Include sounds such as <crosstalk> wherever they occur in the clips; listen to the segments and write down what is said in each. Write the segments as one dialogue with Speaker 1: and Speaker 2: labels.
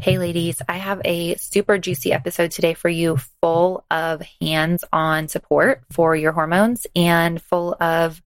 Speaker 1: Hey, ladies, I have a super juicy episode today for you, full of hands on support for your hormones and full of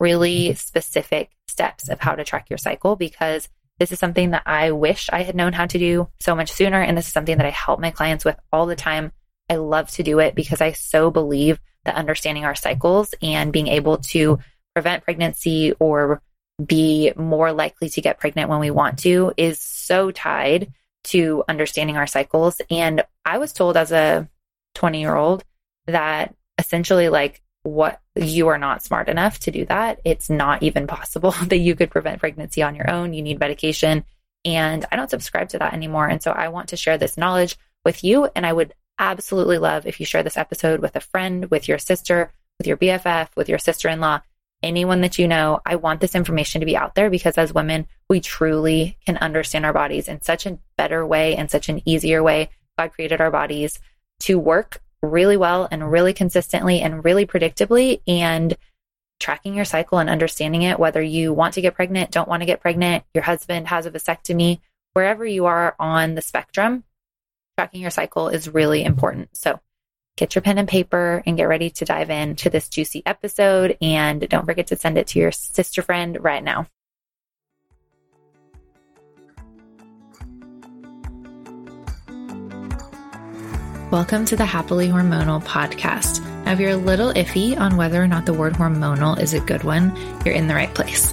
Speaker 1: really specific steps of how to track your cycle because this is something that I wish I had known how to do so much sooner. And this is something that I help my clients with all the time. I love to do it because I so believe that understanding our cycles and being able to prevent pregnancy or be more likely to get pregnant when we want to is so tied to understanding our cycles. And I was told as a 20 year old that essentially, like, what you are not smart enough to do that. It's not even possible <laughs> that you could prevent pregnancy on your own. You need medication. And I don't subscribe to that anymore. And so I want to share this knowledge with you. And I would absolutely love if you share this episode with a friend, with your sister, with your BFF, with your sister in law, anyone that you know. I want this information to be out there because as women, we truly can understand our bodies in such a better way and such an easier way. God created our bodies to work really well and really consistently and really predictably. And tracking your cycle and understanding it, whether you want to get pregnant, don't want to get pregnant, your husband has a vasectomy, wherever you are on the spectrum, tracking your cycle is really important. So get your pen and paper and get ready to dive into this juicy episode. And don't forget to send it to your sister friend right now. Welcome to the Happily Hormonal podcast. Now, if you're a little iffy on whether or not the word hormonal is a good one, you're in the right place.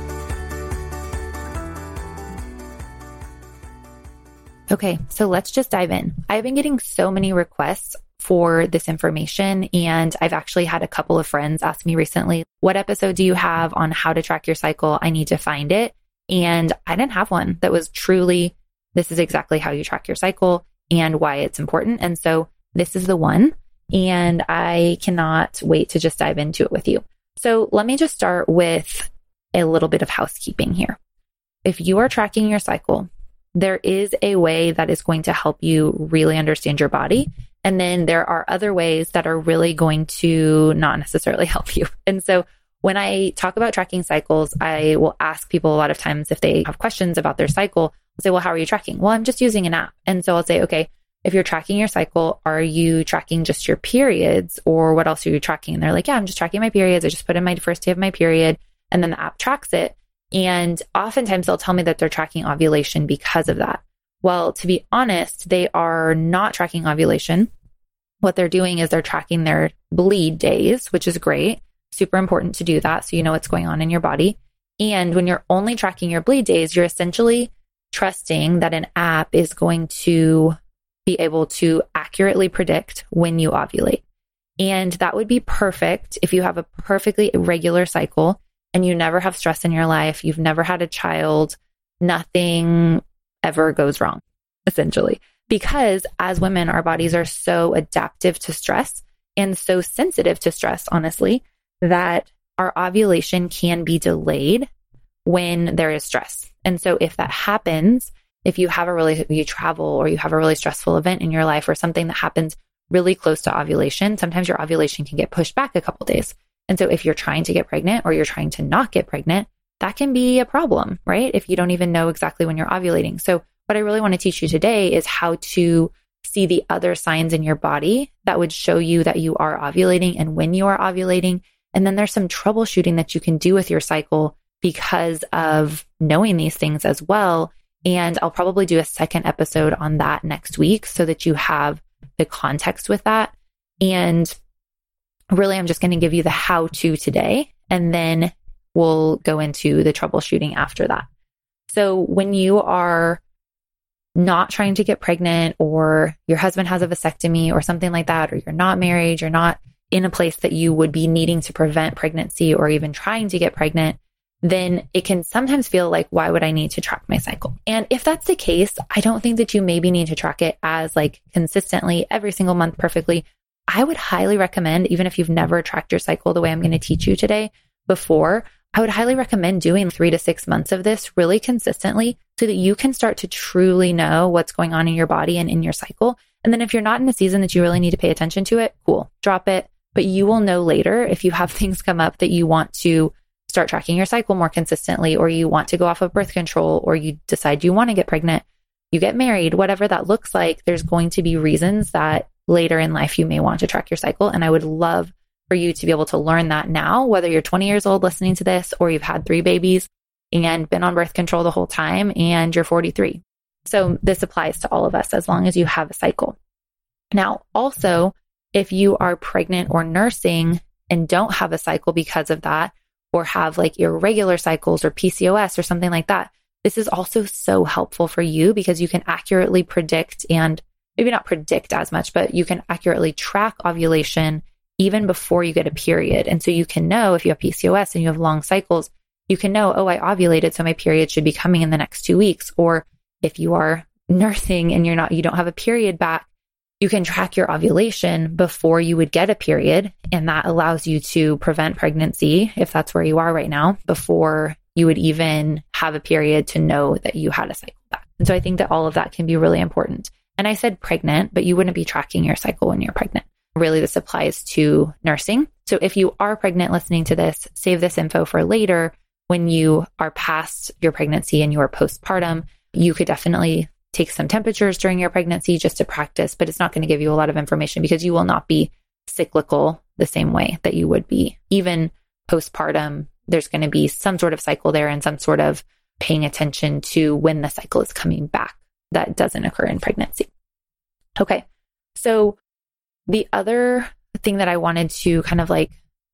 Speaker 1: Okay, so let's just dive in. I've been getting so many requests for this information, and I've actually had a couple of friends ask me recently, What episode do you have on how to track your cycle? I need to find it. And I didn't have one that was truly, this is exactly how you track your cycle and why it's important. And so this is the one, and I cannot wait to just dive into it with you. So let me just start with a little bit of housekeeping here. If you are tracking your cycle, there is a way that is going to help you really understand your body. And then there are other ways that are really going to not necessarily <laughs> help you. And so when I talk about tracking cycles, I will ask people a lot of times if they have questions about their cycle, I'll say, well, how are you tracking? Well, I'm just using an app. And so I'll say, okay, if you're tracking your cycle, are you tracking just your periods or what else are you tracking? And they're like, yeah, I'm just tracking my periods. I just put in my first day of my period and then the app tracks it. And oftentimes they'll tell me that they're tracking ovulation because of that. Well, to be honest, they are not tracking ovulation. What they're doing is they're tracking their bleed days, which is great. Super important to do that so you know what's going on in your body. And when you're only tracking your bleed days, you're essentially trusting that an app is going to be able to accurately predict when you ovulate. And that would be perfect if you have a perfectly regular cycle and you never have stress in your life, you've never had a child, nothing ever goes wrong, essentially. Because as women, our bodies are so adaptive to stress and so sensitive to stress, honestly, that our ovulation can be delayed when there is stress. And so if that happens, if you have a really, you travel or you have a really stressful event in your life or something that happens really close to ovulation, sometimes your ovulation can get pushed back a couple days. And so if you're trying to get pregnant or you're trying to not get pregnant, that can be a problem, right? If you don't even know exactly when you're ovulating. So what I really want to teach you today is how to see the other signs in your body that would show you that you are ovulating and when you are ovulating. And then there's some troubleshooting that you can do with your cycle because of knowing these things as well. And I'll probably do a second episode on that next week so that you have the context with that. And really, I'm just going to give you the how to today, and then we'll go into the troubleshooting after that. So when you are not trying to get pregnant or your husband has a vasectomy or something like that, or you're not married, you're not in a place that you would be needing to prevent pregnancy or even trying to get pregnant, then it can sometimes feel like, why would I need to track my cycle? And if that's the case, I don't think that you maybe need to track it as like consistently every single month perfectly. I would highly recommend, even if you've never tracked your cycle the way I'm going to teach you today before, I would highly recommend doing three to six months of this really consistently so that you can start to truly know what's going on in your body and in your cycle. And then if you're not in a season that you really need to pay attention to it, cool, drop it. But you will know later if you have <laughs> things come up that you want to start tracking your cycle more consistently, or you want to go off of birth control, or you decide you want to get pregnant, you get married, whatever that looks like, there's going to be reasons that later in life you may want to track your cycle. And I would love for you to be able to learn that now, whether you're 20 years old listening to this or you've had three babies and been on birth control the whole time and you're 43. So this applies to all of us as long as you have a cycle. Now, also, if you are pregnant or nursing and don't have a cycle because of that, or have like irregular cycles or PCOS or something like that, this is also so helpful for you because you can accurately predict and maybe not predict as much, but you can accurately track ovulation even before you get a period. And so you can know if you have PCOS and you have long cycles, you can know, oh, I ovulated, so my period should be coming in the next two weeks. Or if you are nursing and you're not, you don't have a period back, you can track your ovulation before you would get a period. And that allows you to prevent pregnancy if that's where you are right now before you would even have a period to know that you had a cycle back. And so I think that all of that can be really important. And I said pregnant, but you wouldn't be tracking your cycle when you're pregnant. Really, this applies to nursing. So if you are pregnant listening to this, save this info for later when you are past your pregnancy and you are postpartum. You could definitely take some temperatures during your pregnancy just to practice, but it's not going to give you a lot of information because you will not be cyclical the same way that you would be. Even postpartum, there's going to be some sort of cycle there and some sort of paying attention to when the cycle is coming back. That doesn't occur in pregnancy. Okay. So the other thing that I wanted to kind of like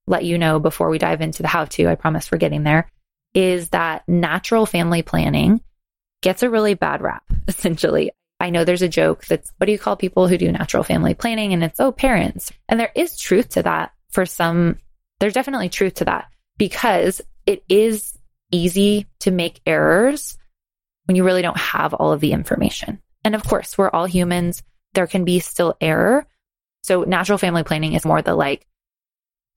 Speaker 1: let you know before we dive into the how to, I promise we're getting there, is that natural family planning gets a really bad rap, <laughs> essentially. I know there's a joke that's what do you call people who do natural family planning? And it's, oh, parents. And there is truth to that for some. There's definitely truth to that because it is easy to make errors when you really don't have all of the information. And of course, we're all humans. There can be still error, so natural family planning is more the like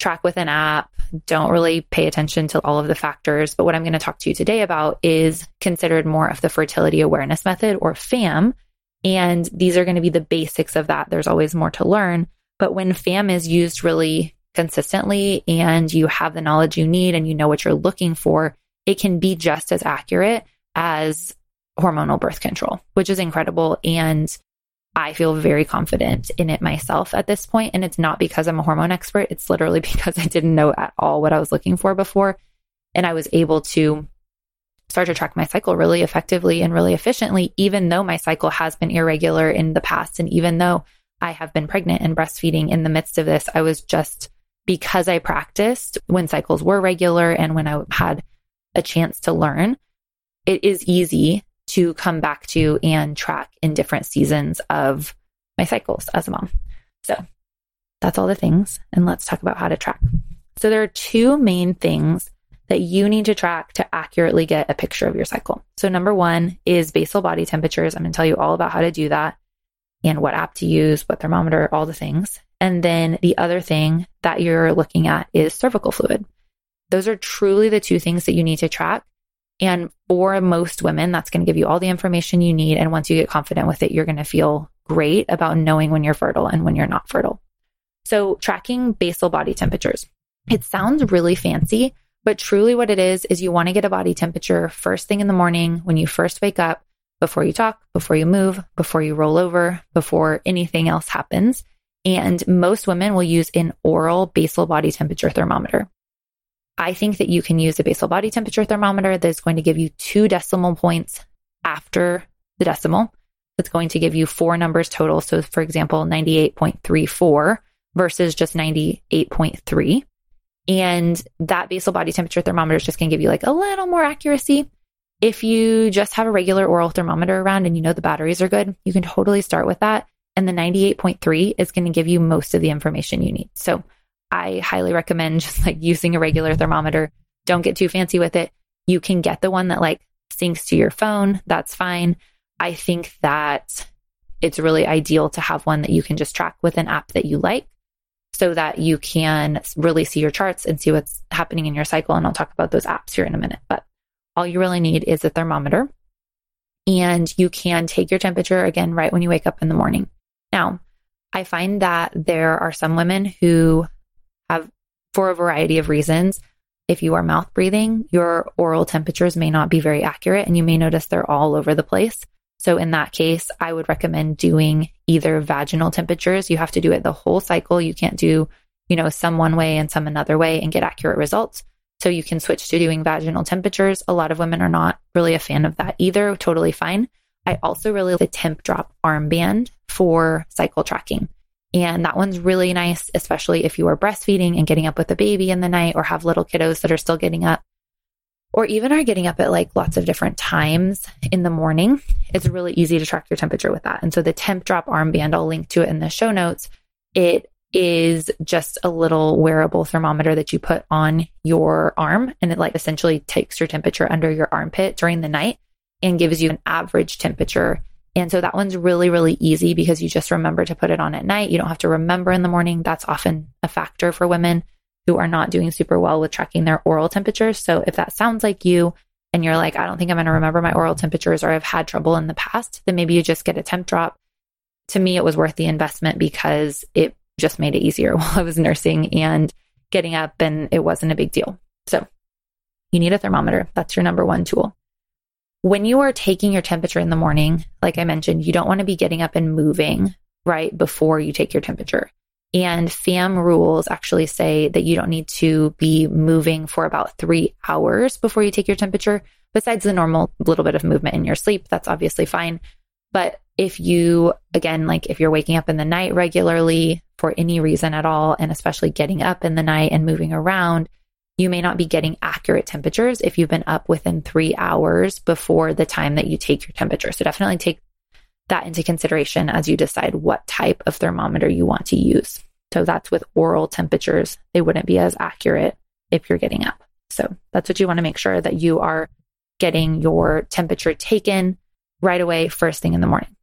Speaker 1: track with an app, don't really pay attention to all of the factors. But what I'm going to talk to you today about is considered more of the fertility awareness method or FAM. And these are going to be the basics of that. There's always more to learn. But when FAM is used really consistently and you have the knowledge you need and you know what you're looking for, it can be just as accurate as hormonal birth control, which is incredible. And I feel very confident in it myself at this point. And it's not because I'm a hormone expert. It's literally <laughs> because I didn't know at all what I was looking for before. And I was able to start to track my cycle really effectively and really efficiently, even though my cycle has been irregular in the past. And even though I have been pregnant and breastfeeding in the midst of this, I was just because I practiced when cycles were regular and when I had a chance to learn, it is easy to come back to and track in different seasons of my cycles as a mom. So that's all the things. And let's talk about how to track. So there are two main things that you need to track to accurately get a picture of your cycle. So number one is basal body temperatures. I'm going to tell you all about how to do that and what app to use, what thermometer, all the things. And then the other thing that you're looking at is cervical fluid. Those are truly the two things that you need to track and for most women, that's going to give you all the information you need. And once you get confident with it, you're going to feel great about knowing when you're fertile and when you're not fertile. So tracking basal body temperatures. It sounds really fancy, but truly what it is, is you want to get a body temperature first thing in the morning when you first wake up, before you talk, before you move, before you roll over, before anything else happens. And most women will use an oral basal body temperature thermometer. I think that you can use a basal body temperature thermometer that's going to give you two decimal points after the decimal. That's going to give you four numbers total. So, for example, 98.34 versus just 98.3. And that basal body temperature thermometer is just going to give you like a little more accuracy. If you just have a regular oral thermometer around and you know the batteries are good, you can totally start with that. And the 98.3 is going to give you most of the information you need. So I highly recommend just like using a regular thermometer. Don't get too fancy with it. You can get the one that like syncs to your phone. That's fine. I think that it's really ideal to have one that you can just track with an app that you like so that you can really see your charts and see what's happening in your cycle. And I'll talk about those apps here in a minute. But all you really need is a thermometer. And you can take your temperature again right when you wake up in the morning. Now, I find that there are some women who have, for a variety of reasons, if you are mouth breathing, your oral temperatures may not be very accurate and you may notice they're all over the place. So in that case, I would recommend doing either vaginal temperatures. You have to do it the whole cycle. You can't do, you know, some one way and some another way and get accurate results. So you can switch to doing vaginal temperatures. A lot of women are not really a fan of that either. Totally fine. I also really like the Tempdrop armband for cycle tracking. And that one's really nice, especially if you are breastfeeding and getting up with a baby in the night or have little kiddos that are still getting up or even are getting up at like lots of different times in the morning, it's really easy to track your temperature with that. And so the Tempdrop armband, I'll link to it in the show notes. It is just a little wearable thermometer that you put on your arm and it like essentially takes your temperature under your armpit during the night and gives you an average temperature. And so that one's really, really easy because you just remember to put it on at night. You don't have to remember in the morning. That's often a factor for women who are not doing super well with tracking their oral temperatures. So if that sounds like you and you're like, I don't think I'm going to remember my oral temperatures or I've had trouble in the past, then maybe you just get a Tempdrop. To me, it was worth the investment because it just made it easier <laughs> while I was nursing and getting up and it wasn't a big deal. So you need a thermometer. That's your number one tool. When you are taking your temperature in the morning, like I mentioned, you don't want to be getting up and moving right before you take your temperature. And FAM rules actually say that you don't need to be moving for about three hours before you take your temperature, besides the normal little bit of movement in your sleep. That's obviously fine. But if you, again, like if you're waking up in the night regularly for any reason at all, and especially getting up in the night and moving around, you may not be getting accurate temperatures if you've been up within three hours before the time that you take your temperature. So definitely take that into consideration as you decide what type of thermometer you want to use. So that's with oral temperatures. They wouldn't be as accurate if you're getting up. So that's what you want to make sure that you are getting your temperature taken right away, first thing in the morning.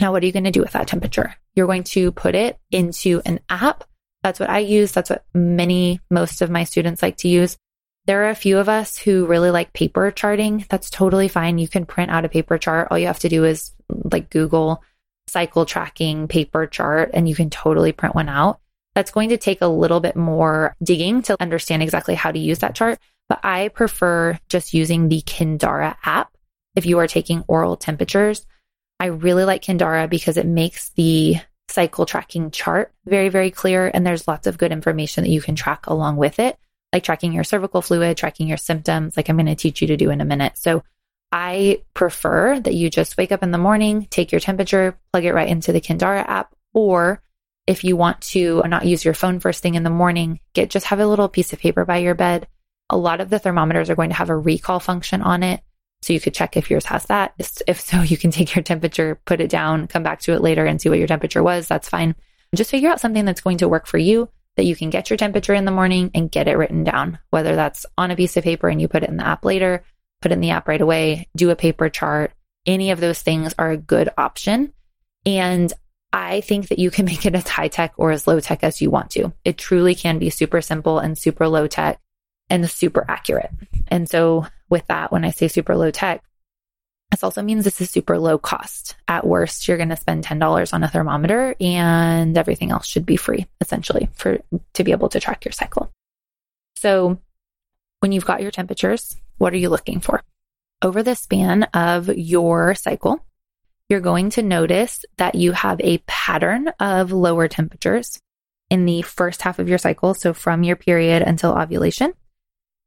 Speaker 1: Now, what are you going to do with that temperature? You're going to put it into an app. That's what I use. That's what many, most of my students like to use. There are a few of us who really like paper charting. That's totally fine. You can print out a paper chart. All you have to do is like Google cycle tracking paper chart and you can totally print one out. That's going to take a little bit more digging to understand exactly how to use that chart. But I prefer just using the Kindara app if you are taking oral temperatures. I really like Kindara because it makes the cycle tracking chart very, very clear. And there's lots of good information that you can track along with it like tracking your cervical fluid, tracking your symptoms, like I'm going to teach you to do in a minute. So I prefer that you just wake up in the morning, take your temperature, plug it right into the Kindara app, or if you want to not use your phone first thing in the morning, get just have a little piece of paper by your bed. A lot of the thermometers are going to have a recall function on it. So you could check if yours has that. If so, you can take your temperature, put it down, come back to it later and see what your temperature was. That's fine. Just figure out something that's going to work for you that you can get your temperature in the morning and get it written down, whether that's on a piece of paper and you put it in the app later, put it in the app right away, do a paper chart. Any of those things are a good option. And I think that you can <laughs> make it as high tech or as low tech as you want to. It truly can be super simple and super low tech and super accurate. And so, with that, when I say super low tech, this also means this is super low cost. At worst, you're going to spend $10 on a thermometer and everything else should be free essentially for to be able to track your cycle. So, when you've got your temperatures, what are you looking for? Over the span of your cycle, you're going to notice that you have a pattern of lower temperatures in the first half of your cycle. So from your period until ovulation.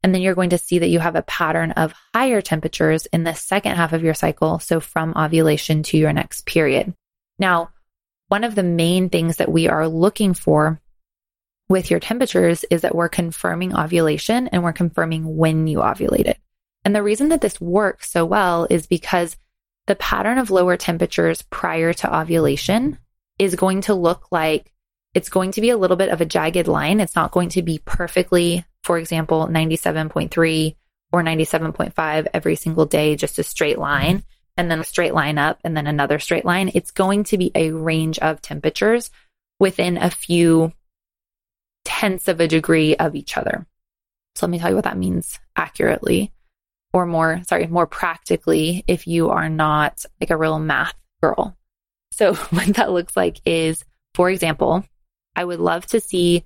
Speaker 1: And then you're going to see that you have a pattern of higher temperatures in the second half of your cycle. So from ovulation to your next period. Now, one of the main things that we are looking for with your temperatures is that we're confirming ovulation and we're confirming when you ovulated. And the reason that this works so well is because the pattern of lower temperatures prior to ovulation is going to look like it's going to be a little bit of a jagged line. It's not going to be perfectly, for example, 97.3 or 97.5 every single day, just a straight line and then a straight line up and then another straight line. It's going to be a range of temperatures within a few tenths of a degree of each other. So let me tell you what that means accurately or more, sorry, more practically if you are not like a real math girl. So <laughs> what that looks like is, for example, I would love to see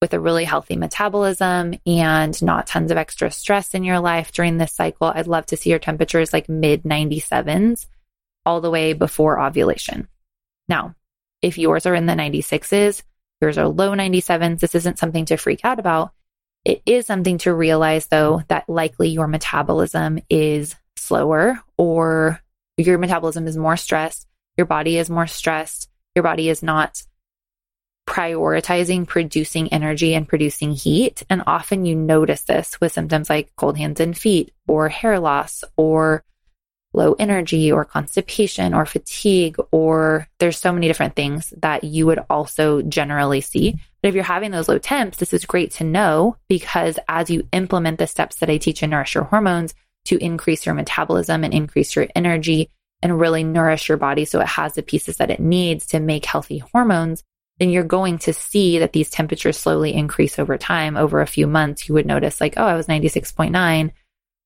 Speaker 1: with a really healthy metabolism and not tons of extra stress in your life during this cycle, I'd love to see your temperatures like mid 97s all the way before ovulation. Now, if yours are in the 96s, yours are low 97s, this isn't something to freak out about. It is something to realize, though, that likely your metabolism is slower or your metabolism is more stressed, your body is more stressed, your body is not prioritizing producing energy and producing heat. And often you notice this with symptoms like cold hands and feet, or hair loss, or low energy, or constipation, or fatigue, or there's so many different things that you would also generally see. But if you're having those low temps, this is great to know because as you implement the steps that I teach in Nourish Your Hormones to increase your metabolism and increase your energy and really nourish your body so it has the pieces that it needs to make healthy hormones, then you're going to see that these temperatures slowly increase over time. Over a few months, you would notice, like, oh, I was 96.9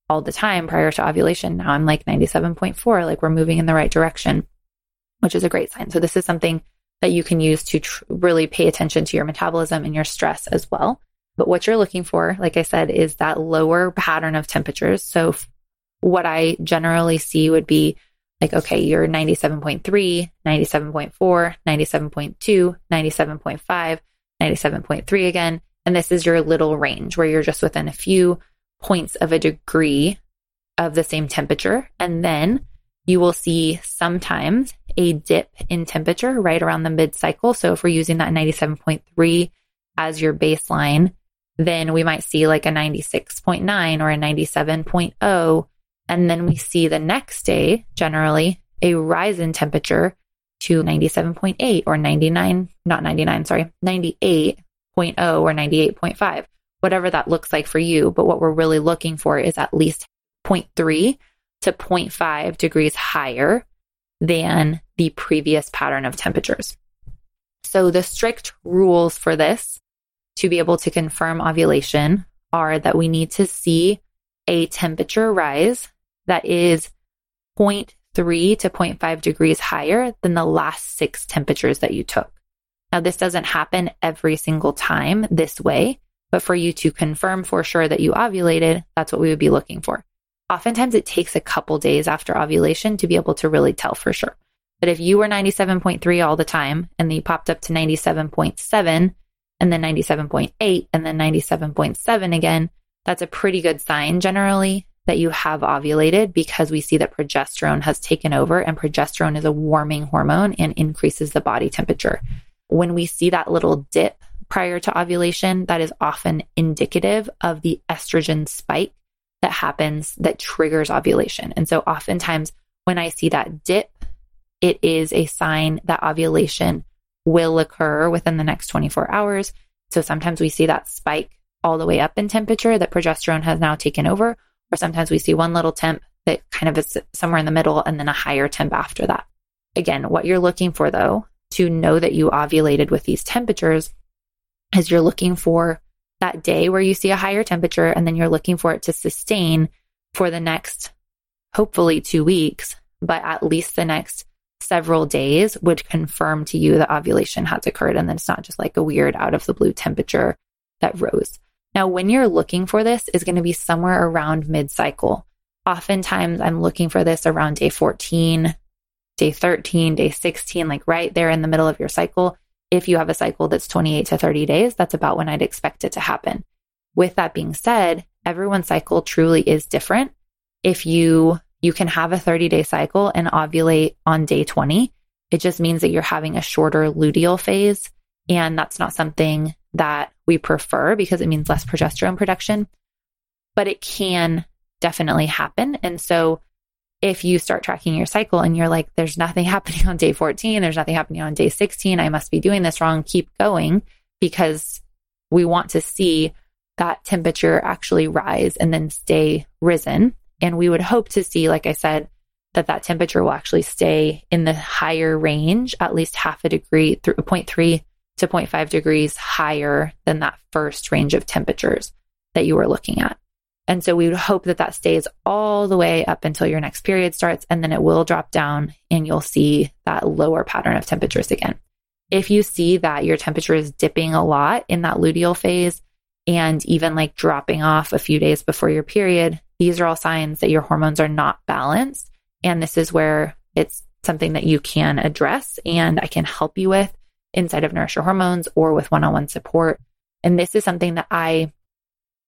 Speaker 1: all the time prior to ovulation. Now I'm like 97.4, like we're moving in the right direction, which is a great sign. So, this is something that you can use to tr- really pay attention to your metabolism and your stress as well. But what you're looking for, like I said, is that lower pattern of temperatures. So, f- what I generally see would be like, okay, you're 97.3, 97.4, 97.2, 97.5, 97.3 again. And this is your little range where you're just within a few points of a degree of the same temperature. And then you will see sometimes a dip in temperature right around the mid cycle. So if we're using that 97.3 as your baseline, then we might see like a 96.9 or a 97.0 and then we see the next day, generally, a rise in temperature to 97.8 or 99, not 99, sorry, 98.0 or 98.5, whatever that looks like for you. But what we're really looking for is at least 0.3 to 0.5 degrees higher than the previous pattern of temperatures. So the strict rules for this to be able to confirm ovulation are that we need to see a temperature rise that is 0.3 to 0.5 degrees higher than the last six temperatures that you took. Now, this doesn't happen every single time this way, but for you to confirm for sure that you ovulated, that's what we would be looking for. Oftentimes, it takes a couple days after ovulation to be able to really tell for sure. But if you were 97.3 all the time and then you popped up to 97.7 and then 97.8 and then 97.7 again, that's a pretty good sign generally that you have ovulated because we see that progesterone has taken over and progesterone is a warming hormone and increases the body temperature. When we see that little dip prior to ovulation, that is often indicative of the estrogen spike that happens that triggers ovulation. And so oftentimes when I see that dip, it is a sign that ovulation will occur within the next 24 hours. So sometimes we see that spike all the way up in temperature that progesterone has now taken over, or sometimes we see one little temp that kind of is somewhere in the middle and then a higher temp after that. Again, what you're looking for though, to know that you ovulated with these temperatures is you're looking for that day where you see a higher temperature and then you're looking for it to sustain for the next, hopefully two weeks, but at least the next several days would confirm to you that ovulation has occurred. And then it's not just like a weird out of the blue temperature that rose. Now, when you're looking for this is going to be somewhere around mid cycle. Oftentimes, I'm looking for this around day 14, day 13, day 16, like right there in the middle of your cycle. If you have a cycle that's 28 to 30 days, that's about when I'd expect it to happen. With that being said, everyone's cycle truly is different. If you you can have a 30 day cycle and ovulate on day 20, It just means that you're having a shorter luteal phase. And that's not something that we prefer because it means less progesterone production, but it can definitely happen. And so if you start tracking your cycle and you're like, there's nothing <laughs> happening on day 14, there's nothing happening on day 16, I must be doing this wrong, keep going because we want to see that temperature actually rise and then stay risen. And we would hope to see, like I said, that that temperature will actually stay in the higher range, at least half a degree through 0.3 to 0.5 degrees higher than that first range of temperatures that you were looking at. And so we would hope that that stays all the way up until your next period starts, and then it will drop down and you'll see that lower pattern of temperatures again. If you see that your temperature is dipping a lot in that luteal phase and even like dropping off a few days before your period, these are all signs that your hormones are not balanced. And this is where it's something that you can address and I can help you with inside of Nourish Your Hormones or with one on one support. And this is something that I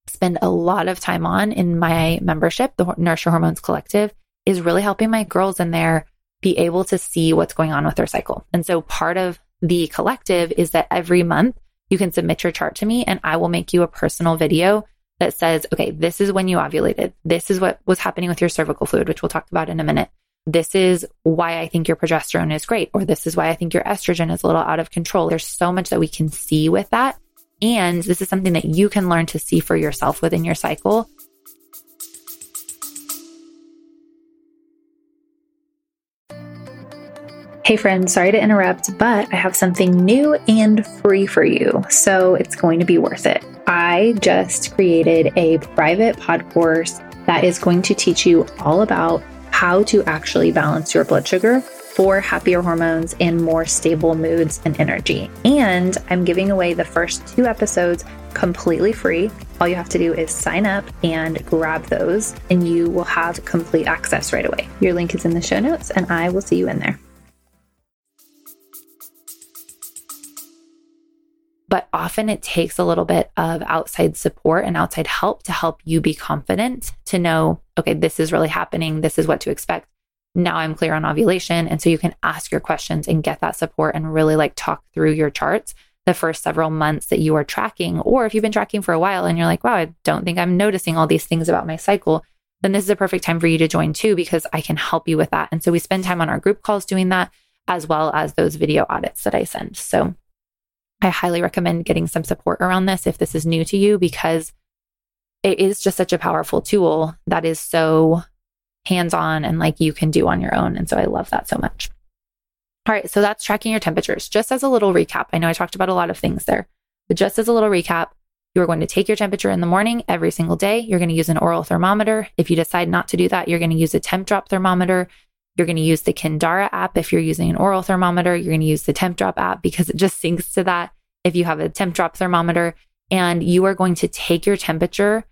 Speaker 1: spend a lot of time on in my membership, the Nourish Your Hormones Collective, is really helping my girls in there be able to see what's going on with their cycle. And so part of the collective is that every month you can submit your chart to me and I will make you a personal video that says, okay, this is when you ovulated. This is what was happening with your cervical fluid, which we'll talk about in a minute. This is why I think your progesterone is great, or this is why I think your estrogen is a little out of control. There's so much that we can see with that. And this is something that you can learn to see for yourself within your cycle. Hey friends, sorry to interrupt, but I have something new and free for you. So it's going to be worth it. I just created a private pod course that is going to teach you all about how to actually balance your blood sugar for happier hormones and more stable moods and energy. And I'm giving away the first two episodes completely free. All you have to do is sign up and grab those, and you will have complete access right away. Your link is in the show notes, and I will see you in there. But often it takes a little bit of outside support and outside help to help you be confident to know, okay, this is really happening. This is what to expect now I'm clear on ovulation. And so you can ask your questions and get that support and really like talk through your charts the first several months that you are tracking. Or if you've been tracking for a while and you're like, wow, I don't think I'm noticing all these things about my cycle, then this is a perfect time for you to join too, because I can help you with that. And so we spend time on our group calls doing that, as well as those video audits that I send. So I highly recommend getting some support around this if this is new to you, because it is just such a powerful tool that is so hands on and like you can do on your own. And so I love that so much. All right. So that's tracking your temperatures. Just as a little recap, I know I talked about a lot of things there, but just as a little recap, you're going to take your temperature in the morning every single day. You're going to use an oral thermometer. If you decide not to do that, you're going to use a Tempdrop thermometer. You're going to use the Kindara app. If you're using an oral thermometer, you're going to use the Tempdrop app because it just syncs to that. If you have a Tempdrop thermometer and you are going to take your temperature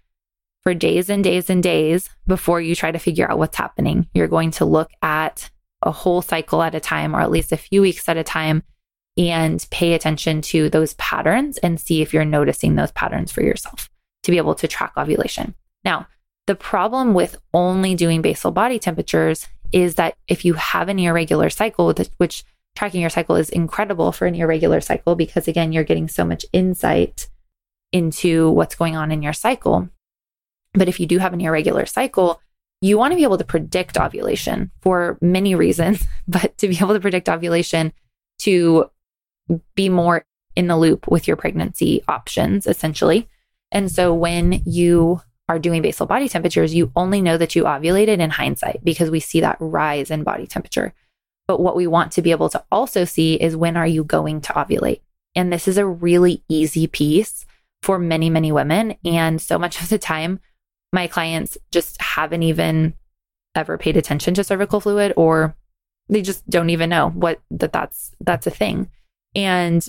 Speaker 1: for days and days and days before you try to figure out what's happening. You're going to look at a whole cycle at a time, or at least a few weeks at a time, and pay attention to those patterns and see if you're noticing those patterns for yourself to be able to track ovulation. Now, the problem with only doing basal body temperatures is that if you have an irregular cycle, which tracking your cycle is incredible for an irregular cycle because, again, you're getting so much insight into what's going on in your cycle. But if you do have an irregular cycle, you want to be able to predict ovulation for many reasons, <laughs> but to be able to predict ovulation to be more in the loop with your pregnancy options, essentially. And so when you are doing basal body temperatures, you only know that you ovulated in hindsight because we see that rise in body temperature. But what we want to be able to also see is when are you going to ovulate? And this is a really easy piece for many, many women. And so much of the time, my clients just haven't even ever paid attention to cervical fluid or they just don't even know what that that's that's a thing and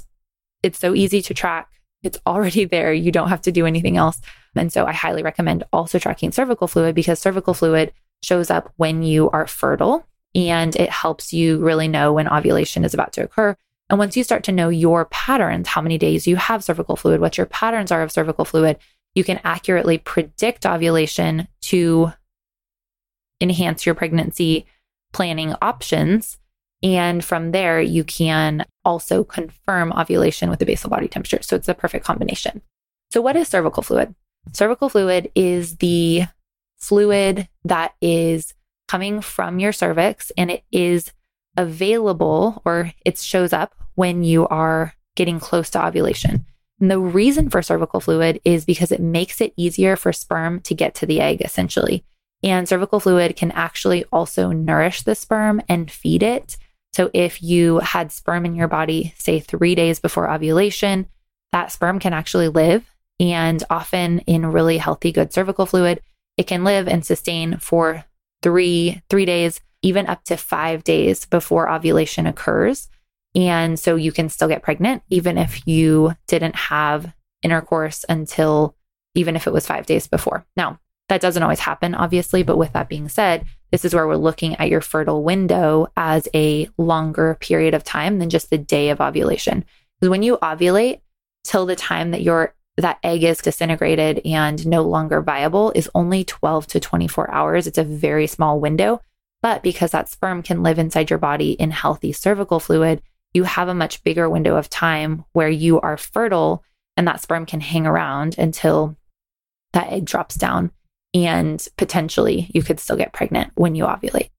Speaker 1: it's so easy to track it's already there. You don't have to do anything else. And so i highly recommend also tracking cervical fluid because cervical fluid shows up when you are fertile and it helps you really know when ovulation is about to occur. And once you start to know your patterns how many days you have cervical fluid what your patterns are of cervical fluid you can accurately predict ovulation to enhance your pregnancy planning options. And from there, you can also confirm ovulation with the basal body temperature. So it's a perfect combination. So, what is cervical fluid? Cervical fluid is the fluid that is coming from your cervix and it is available or it shows up when you are getting close to ovulation. And the reason for cervical fluid is because it makes it easier for sperm to get to the egg, essentially. And cervical fluid can actually also nourish the sperm and feed it. So if you had sperm in your body, say three days before ovulation, that sperm can actually live. And often in really healthy, good cervical fluid, it can live and sustain for three, three days, even up to five days before ovulation occurs. And so you can still get pregnant, even if you didn't have intercourse until even if it was five days before. Now, that doesn't always happen, obviously. But with that being said, this is where we're looking at your fertile window as a longer period of time than just the day of ovulation. Because when you ovulate till the time that your that egg is disintegrated and no longer viable is only 12 to 24 hours. It's a very small window. But because that sperm can live inside your body in healthy cervical fluid, you have a much bigger window of time where you are fertile and that sperm can hang around until that egg drops down and potentially you could still get pregnant when you ovulate.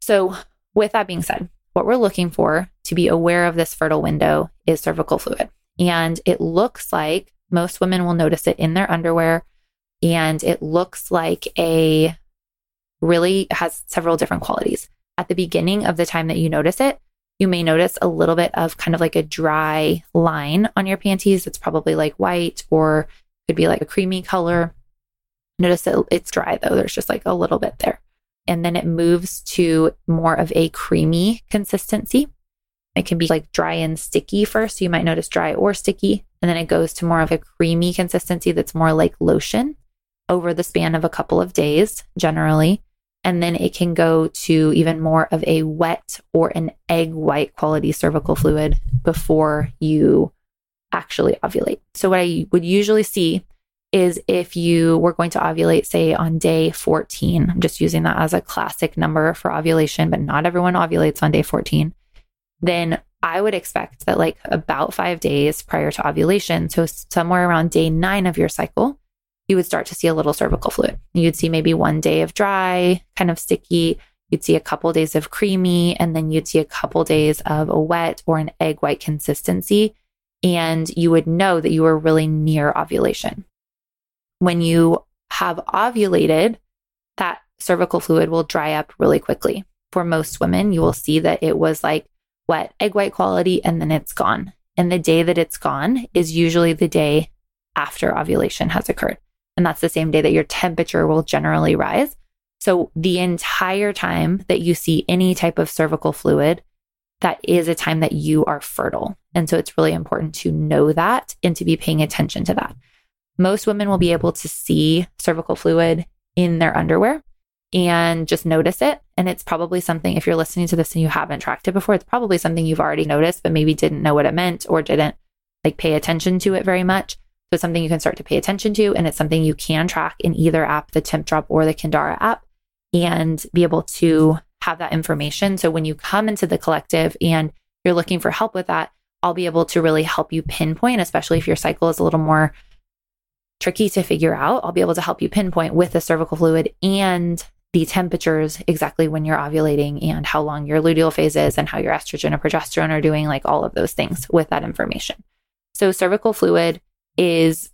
Speaker 1: So, with that being said, what we're looking for to be aware of this fertile window is cervical fluid. And it looks like most women will notice it in their underwear and it looks like a really has several different qualities. At the beginning of the time that you notice it, you may notice a little bit of kind of like a dry line on your panties. It's probably like white or could be like a creamy color. Notice that it's dry though. There's just like a little bit there. And then it moves to more of a creamy consistency. It can be like dry and sticky first. So you might notice dry or sticky. And then it goes to more of a creamy consistency that's more like lotion over the span of a couple of days, generally. And then it can go to even more of a wet or an egg white quality cervical fluid before you actually ovulate. So, what I would usually see is if you were going to ovulate, say on day 14, I'm just using that as a classic number for ovulation, but not everyone ovulates on day 14, then I would expect that like about five days prior to ovulation, so somewhere around day nine of your cycle, you would start to see a little cervical fluid. You'd see maybe one day of dry, kind of sticky. You'd see a couple days of creamy, and then you'd see a couple days of a wet or an egg white consistency. And you would know that you were really near ovulation. When you have ovulated, that cervical fluid will dry up really quickly. For most women, you will see that it was like wet egg white quality and then it's gone. And the day that it's gone is usually the day after ovulation has occurred. And that's the same day that your temperature will generally rise. So the entire time that you see any type of cervical fluid, that is a time that you are fertile. And so it's really important to know that and to be paying attention to that. Most women will be able to see cervical fluid in their underwear and just notice it. And it's probably something, if you're listening to this and you haven't tracked it before, it's probably something you've already noticed, but maybe didn't know what it meant or didn't like pay attention to it very much. So it's something you can start to pay attention to. And it's something you can track in either app, the Tempdrop or the Kindara app, and be able to have that information. So when you come into the collective and you're looking for help with that, I'll be able to really help you pinpoint, especially if your cycle is a little more tricky to figure out. I'll be able to help you pinpoint with the cervical fluid and the temperatures exactly when you're ovulating and how long your luteal phase is and how your estrogen or progesterone are doing, like all of those things with that information. So, cervical fluid is,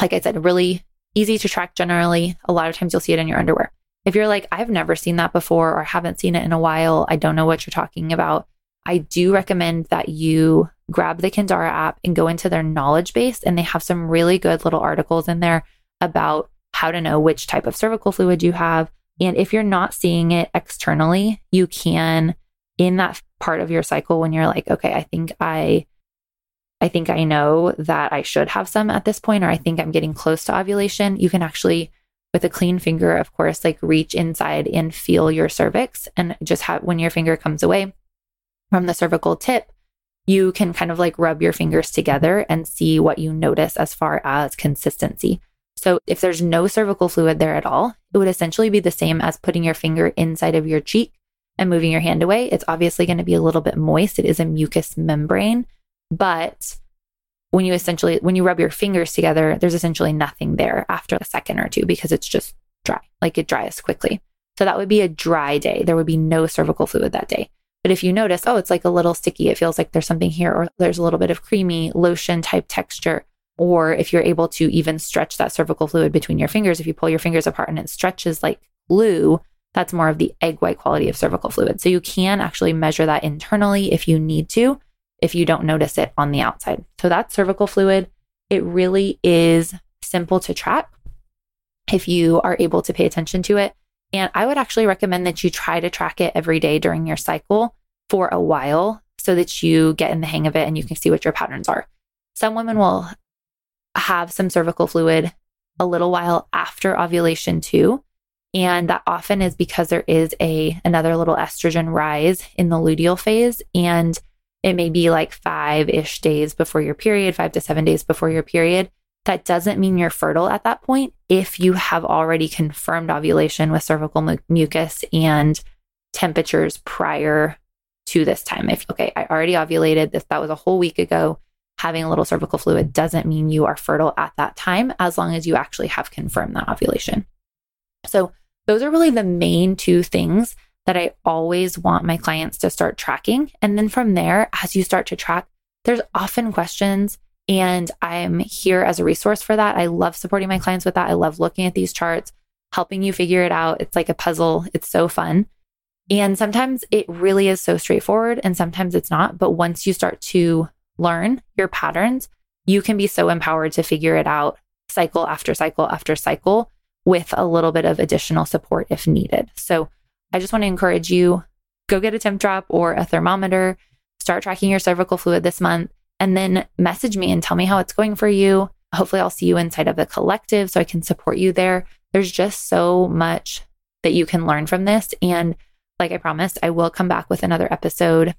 Speaker 1: like I said, really easy to track generally. A lot of times you'll see it in your underwear. If you're like, I've never seen that before or haven't seen it in a while, I don't know what you're talking about, I do recommend that you grab the Kindara app and go into their knowledge base. And they have some really good little articles in there about how to know which type of cervical fluid you have. And if you're not seeing it externally, you can in that part of your cycle when you're like, okay, I think I I think I know that I should have some at this point or I think I'm getting close to ovulation, you can actually with a clean finger, of course, like reach inside and feel your cervix and just have when your finger comes away from the cervical tip, you can kind of like rub your fingers together and see what you notice as far as consistency. So if there's no cervical fluid there at all, it would essentially be the same as putting your finger inside of your cheek and moving your hand away, it's obviously going to be a little bit moist. It is a mucous membrane, but when you essentially when you rub your fingers together, there's essentially nothing there after a second or two because it's just dry. Like it dries quickly. So that would be a dry day. There would be no cervical fluid that day. But if you notice, oh, it's like a little sticky, it feels like there's something here, or there's a little bit of creamy lotion type texture, or if you're able to even stretch that cervical fluid between your fingers, if you pull your fingers apart and it stretches like glue, that's more of the egg white quality of cervical fluid. So you can actually measure that internally if you need to, if you don't notice it on the outside. So that's cervical fluid. It really is simple to track if you are able to pay attention to it. And I would actually recommend that you try to track it every day during your cycle for a while so that you get in the hang of it and you can see what your patterns are. Some women will have some cervical fluid a little while after ovulation too. And that often is because there is a another little estrogen rise in the luteal phase. And it may be like five ish days before your period, five to seven days before your period. That doesn't mean you're fertile at that point if you have already confirmed ovulation with cervical mu- mucus and temperatures prior to this time. If, okay, I already ovulated, this, that was a whole week ago. Having a little cervical fluid doesn't mean you are fertile at that time, as long as you actually have confirmed that ovulation. So, those are really the main two things that I always want my clients to start tracking. And then from there, as you start to track, there's often questions and I'm here as a resource for that. I love supporting my clients with that. I love looking at these charts, helping you figure it out. It's like a puzzle. It's so fun. And sometimes it really is so straightforward and sometimes it's not. But once you start to learn your patterns, you can be so empowered to figure it out cycle after cycle after cycle with a little bit of additional support if needed. So I just want to encourage you go get a Tempdrop or a thermometer, start tracking your cervical fluid this month and then message me and tell me how it's going for you. Hopefully, I'll see you inside of the collective so I can support you there. There's just so much that you can learn from this. And like I promised, I will come back with another episode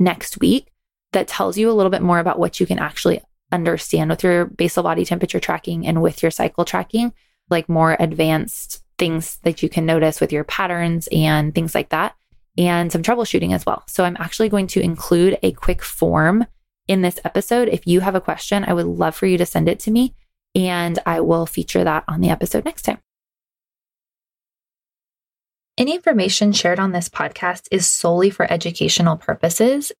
Speaker 1: next week that tells you a little bit more about what you can actually understand with your basal body temperature tracking and with your cycle tracking, like more advanced things that you can notice with your patterns and things like that, and some troubleshooting as well. So I'm actually going to include a quick form in this episode. If you have a question, I would love for you to send it to me and I will feature that on the episode next time. Any information shared on this podcast is solely for educational purposes,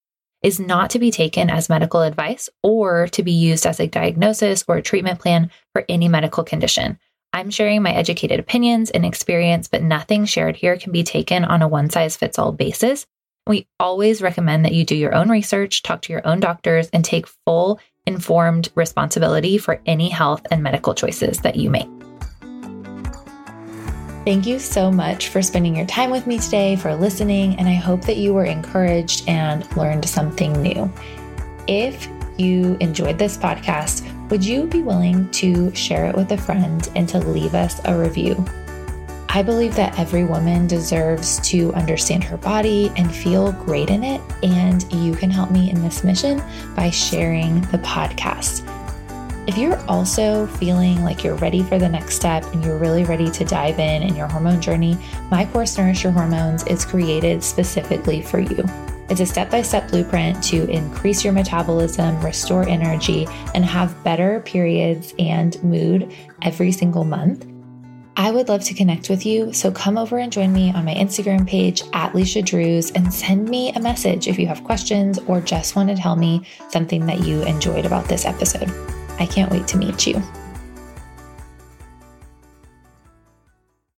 Speaker 1: is not to be taken as medical advice or to be used as a diagnosis or a treatment plan for any medical condition. I'm sharing my educated opinions and experience, but nothing shared here can be taken on a one size fits all basis. We always recommend that you do your own research, talk to your own doctors, and take full informed responsibility for any health and medical choices that you make. Thank you so much for spending your time with me today, for listening, and I hope that you were encouraged and learned something new. If you enjoyed this podcast, would you be willing to share it with a friend and to leave us a review? I believe that every woman deserves to understand her body and feel great in it. And you can help me in this mission by sharing the podcast. If you're also feeling like you're ready for the next step and you're really ready to dive in in your hormone journey, my course Nourish Your Hormones is created specifically for you. It's a step by step blueprint to increase your metabolism, restore energy, and have better periods and mood every single month. I would love to connect with you, so come over and join me on my Instagram page at Leisha Drews and send me a message if you have questions or just want to tell me something that you enjoyed about this episode. I can't wait to meet you.